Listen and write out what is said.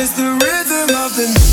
is the rhythm of the night.